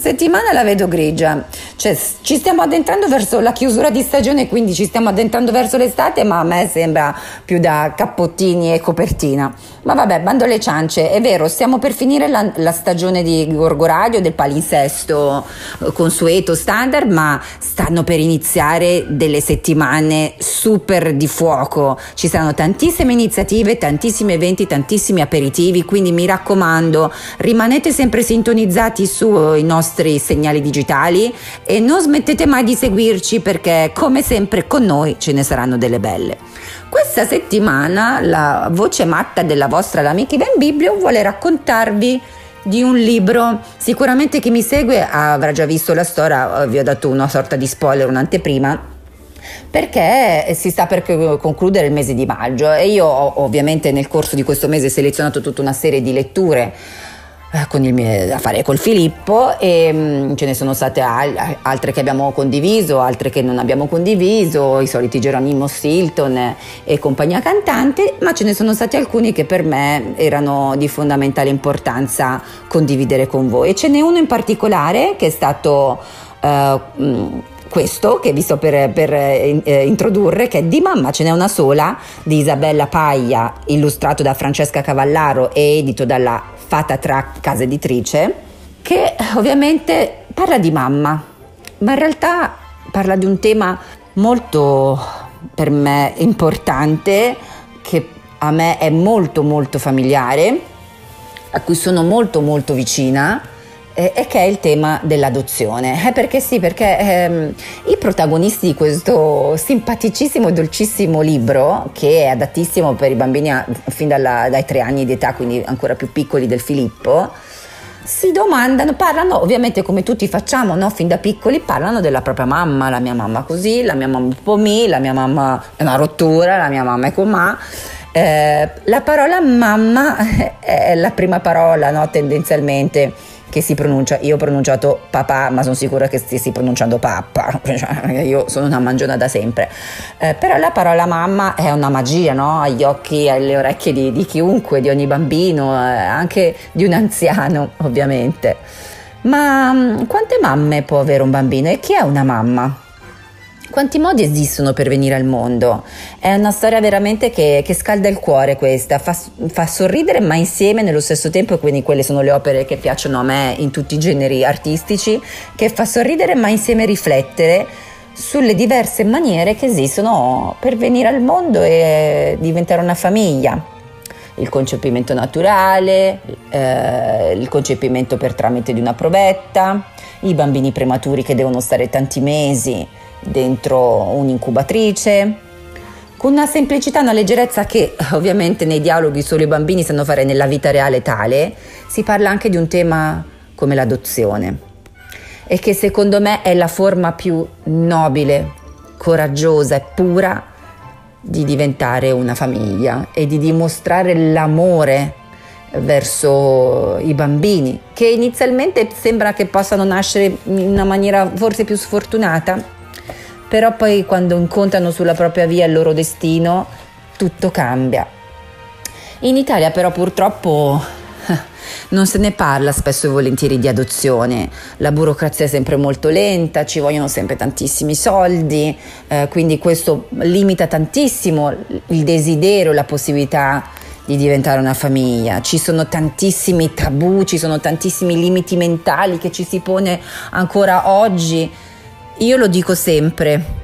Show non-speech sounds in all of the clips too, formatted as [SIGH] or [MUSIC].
Settimana la vedo grigia, cioè ci stiamo addentrando verso la chiusura di stagione, quindi ci stiamo addentrando verso l'estate, ma a me sembra più da cappottini e copertina. Ma vabbè, bando alle ciance, è vero, stiamo per finire la, la stagione di Gorgoradio, del palinsesto eh, consueto, standard, ma stanno per iniziare delle settimane super di fuoco. Ci saranno tantissime iniziative, tantissimi eventi, tantissimi aperitivi, quindi mi raccomando, rimanete sempre sintonizzati sui nostri segnali digitali e non smettete mai di seguirci perché come sempre con noi ce ne saranno delle belle. Questa settimana la voce matta della vostra L'Amica Ben Biblio vuole raccontarvi di un libro. Sicuramente chi mi segue avrà già visto la storia, vi ho dato una sorta di spoiler, un'anteprima perché si sta per concludere il mese di maggio e io ovviamente nel corso di questo mese ho selezionato tutta una serie di letture eh, con il mio affare col Filippo e mh, mm, ce ne sono state al- altre che abbiamo condiviso, altre che non abbiamo condiviso, i soliti Geronimo Stilton e compagnia cantante, ma ce ne sono stati alcuni che per me erano di fondamentale importanza condividere con voi. E ce n'è uno in particolare che è stato uh, questo che vi sto per, per eh, introdurre, che è Di mamma ce n'è una sola, di Isabella Paglia, illustrato da Francesca Cavallaro e edito dalla Fata tra casa editrice, che ovviamente parla di mamma, ma in realtà parla di un tema molto per me importante, che a me è molto molto familiare, a cui sono molto molto vicina e che è il tema dell'adozione. Eh, perché sì, perché ehm, i protagonisti di questo simpaticissimo e dolcissimo libro, che è adattissimo per i bambini a, fin dalla, dai tre anni di età, quindi ancora più piccoli del Filippo, si domandano, parlano ovviamente come tutti facciamo, no? fin da piccoli, parlano della propria mamma, la mia mamma così, la mia mamma un po' mi, la mia mamma è una rottura, la mia mamma è com'ha. Eh, la parola mamma [LAUGHS] è la prima parola no? tendenzialmente che si pronuncia, io ho pronunciato papà, ma sono sicura che stessi pronunciando pappa, [LAUGHS] cioè, io sono una mangiona da sempre. Eh, però la parola mamma è una magia, no? Agli occhi alle orecchie di, di, chiunque, di ogni bambino, eh, anche di un anziano, ovviamente. Ma mm, quante mamme può avere un bambino e chi è una mamma? Quanti modi esistono per venire al mondo? È una storia veramente che, che scalda il cuore questa, fa, fa, sorridere ma insieme nello stesso tempo, quindi quelle sono le opere che piacciono a me in tutti i generi artistici, che fa sorridere ma insieme riflettere sulle diverse maniere che esistono per venire al mondo e diventare una famiglia. Il concepimento naturale, eh, il concepimento per tramite di una provetta, i bambini prematuri che devono stare tanti mesi dentro un'incubatrice, con una semplicità, una leggerezza che ovviamente nei dialoghi solo i bambini sanno fare nella vita reale tale, si parla anche di un tema come l'adozione e che secondo me è la forma più nobile, coraggiosa e pura di diventare una famiglia e di dimostrare l'amore verso i bambini, che inizialmente sembra che possano nascere in una maniera forse più sfortunata, però poi quando incontrano sulla propria via il loro destino tutto cambia. In Italia però purtroppo [LAUGHS] non se ne parla spesso e volentieri di adozione, la burocrazia è sempre molto lenta, ci vogliono sempre tantissimi soldi, eh, quindi questo limita tantissimo il desiderio, la possibilità di diventare una famiglia. Ci sono tantissimi tabù, ci sono tantissimi limiti mentali che ci si pone ancora oggi io lo dico sempre,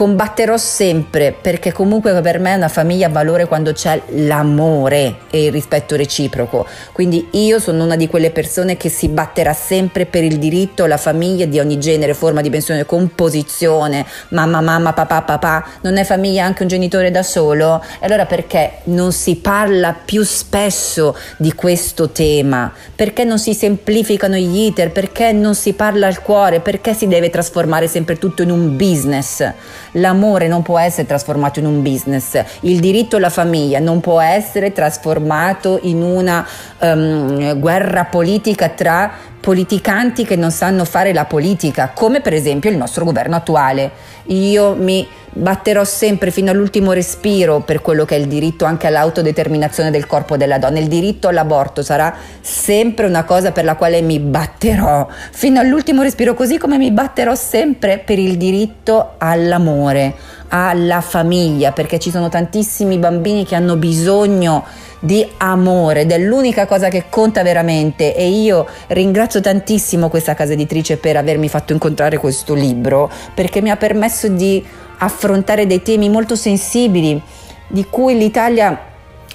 combatterò sempre perché comunque per me una famiglia ha valore quando c'è l'amore e il rispetto reciproco. Quindi io sono una di quelle persone che si batterà sempre per il diritto alla famiglia di ogni genere, forma, dimensione, composizione, mamma, mamma, papà, papà. Non è famiglia anche un genitore da solo? E allora perché non si parla più spesso di questo tema? Perché non si semplificano gli iter? Perché non si parla al cuore? Perché si deve trasformare sempre tutto in un business? L'amore non può essere trasformato in un business, il diritto alla famiglia non può essere trasformato in una um, guerra politica tra politicanti che non sanno fare la politica, come per esempio il nostro governo attuale. Io mi batterò sempre fino all'ultimo respiro per quello che è il diritto anche all'autodeterminazione del corpo della donna. Il diritto all'aborto sarà sempre una cosa per la quale mi batterò fino all'ultimo respiro, così come mi batterò sempre per il diritto all'amore, alla famiglia, perché ci sono tantissimi bambini che hanno bisogno di amore ed è l'unica cosa che conta veramente. E io ringrazio tantissimo questa casa editrice per avermi fatto incontrare questo libro perché mi ha permesso di affrontare dei temi molto sensibili di cui l'Italia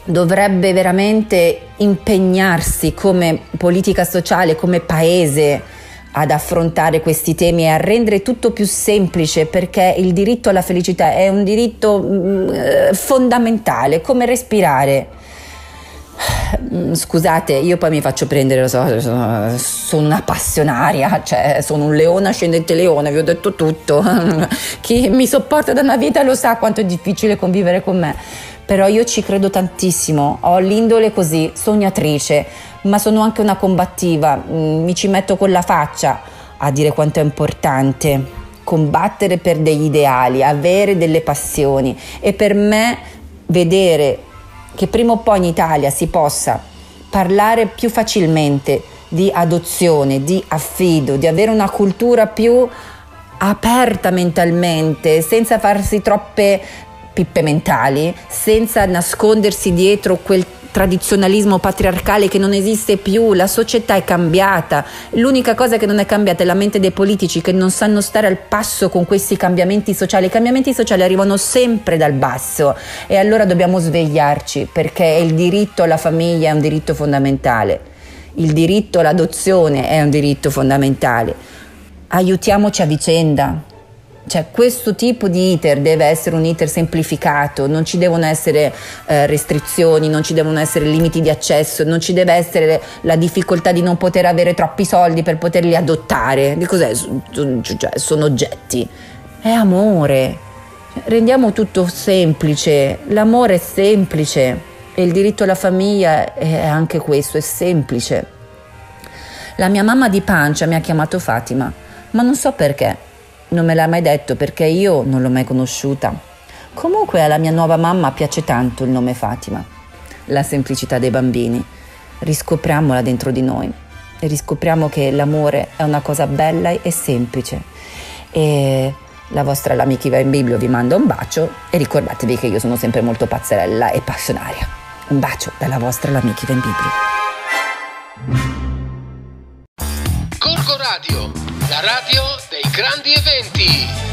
dovrebbe veramente impegnarsi come politica sociale, come paese ad affrontare questi temi e a rendere tutto più semplice perché il diritto alla felicità è un diritto mm, eh, fondamentale, come respirare. Mm, scusate, io poi mi faccio prendere, so, sono una passionaria, cioè sono un leone ascendente leone, vi ho detto tutto. [LAUGHS] Chi mi sopporta da una vita lo sa quanto è difficile convivere con me. Però io ci credo tantissimo, ho l'indole così, sognatrice, ma sono anche una combattiva, mm, mi ci metto con la faccia a dire quanto è importante combattere per degli ideali, avere delle passioni e per me vedere che prima o poi in Italia si possa parlare più facilmente di adozione, di affido, di avere una cultura più aperta mentalmente, senza farsi troppe pippe mentali, senza nascondersi dietro quel tradizionalismo patriarcale che non esiste più, la società è cambiata, l'unica cosa che non è cambiata è la mente dei politici che non sanno stare al passo con questi cambiamenti sociali, i cambiamenti sociali arrivano sempre dal basso. E allora dobbiamo svegliarci perché il diritto alla famiglia è un diritto fondamentale, il diritto all'adozione è un diritto fondamentale, aiutiamoci a vicenda, cioè, questo tipo di iter deve essere un iter semplificato, non ci devono essere eh, restrizioni, non ci devono essere limiti di accesso, non ci deve essere la difficoltà di non poter avere troppi soldi per poterli adottare. Di cos'è? Cioè, sono oggetti. È amore. Rendiamo tutto semplice. L'amore è semplice e il diritto alla famiglia è anche questo, è semplice. La mia mamma di pancia mi ha chiamato Fatima, ma non so perché. Non me l'ha mai detto perché io non l'ho mai conosciuta. Comunque alla mia nuova mamma piace tanto il nome Fatima, la semplicità dei bambini. Riscopriamola dentro di noi e riscopriamo che l'amore è una cosa bella e semplice. E la vostra L'amica va in Biblio vi manda un bacio e ricordatevi che io sono sempre molto pazzerella e passionaria. Un bacio dalla vostra L'amica va in Biblio. Corco Radio, la radio dei grandi eventi.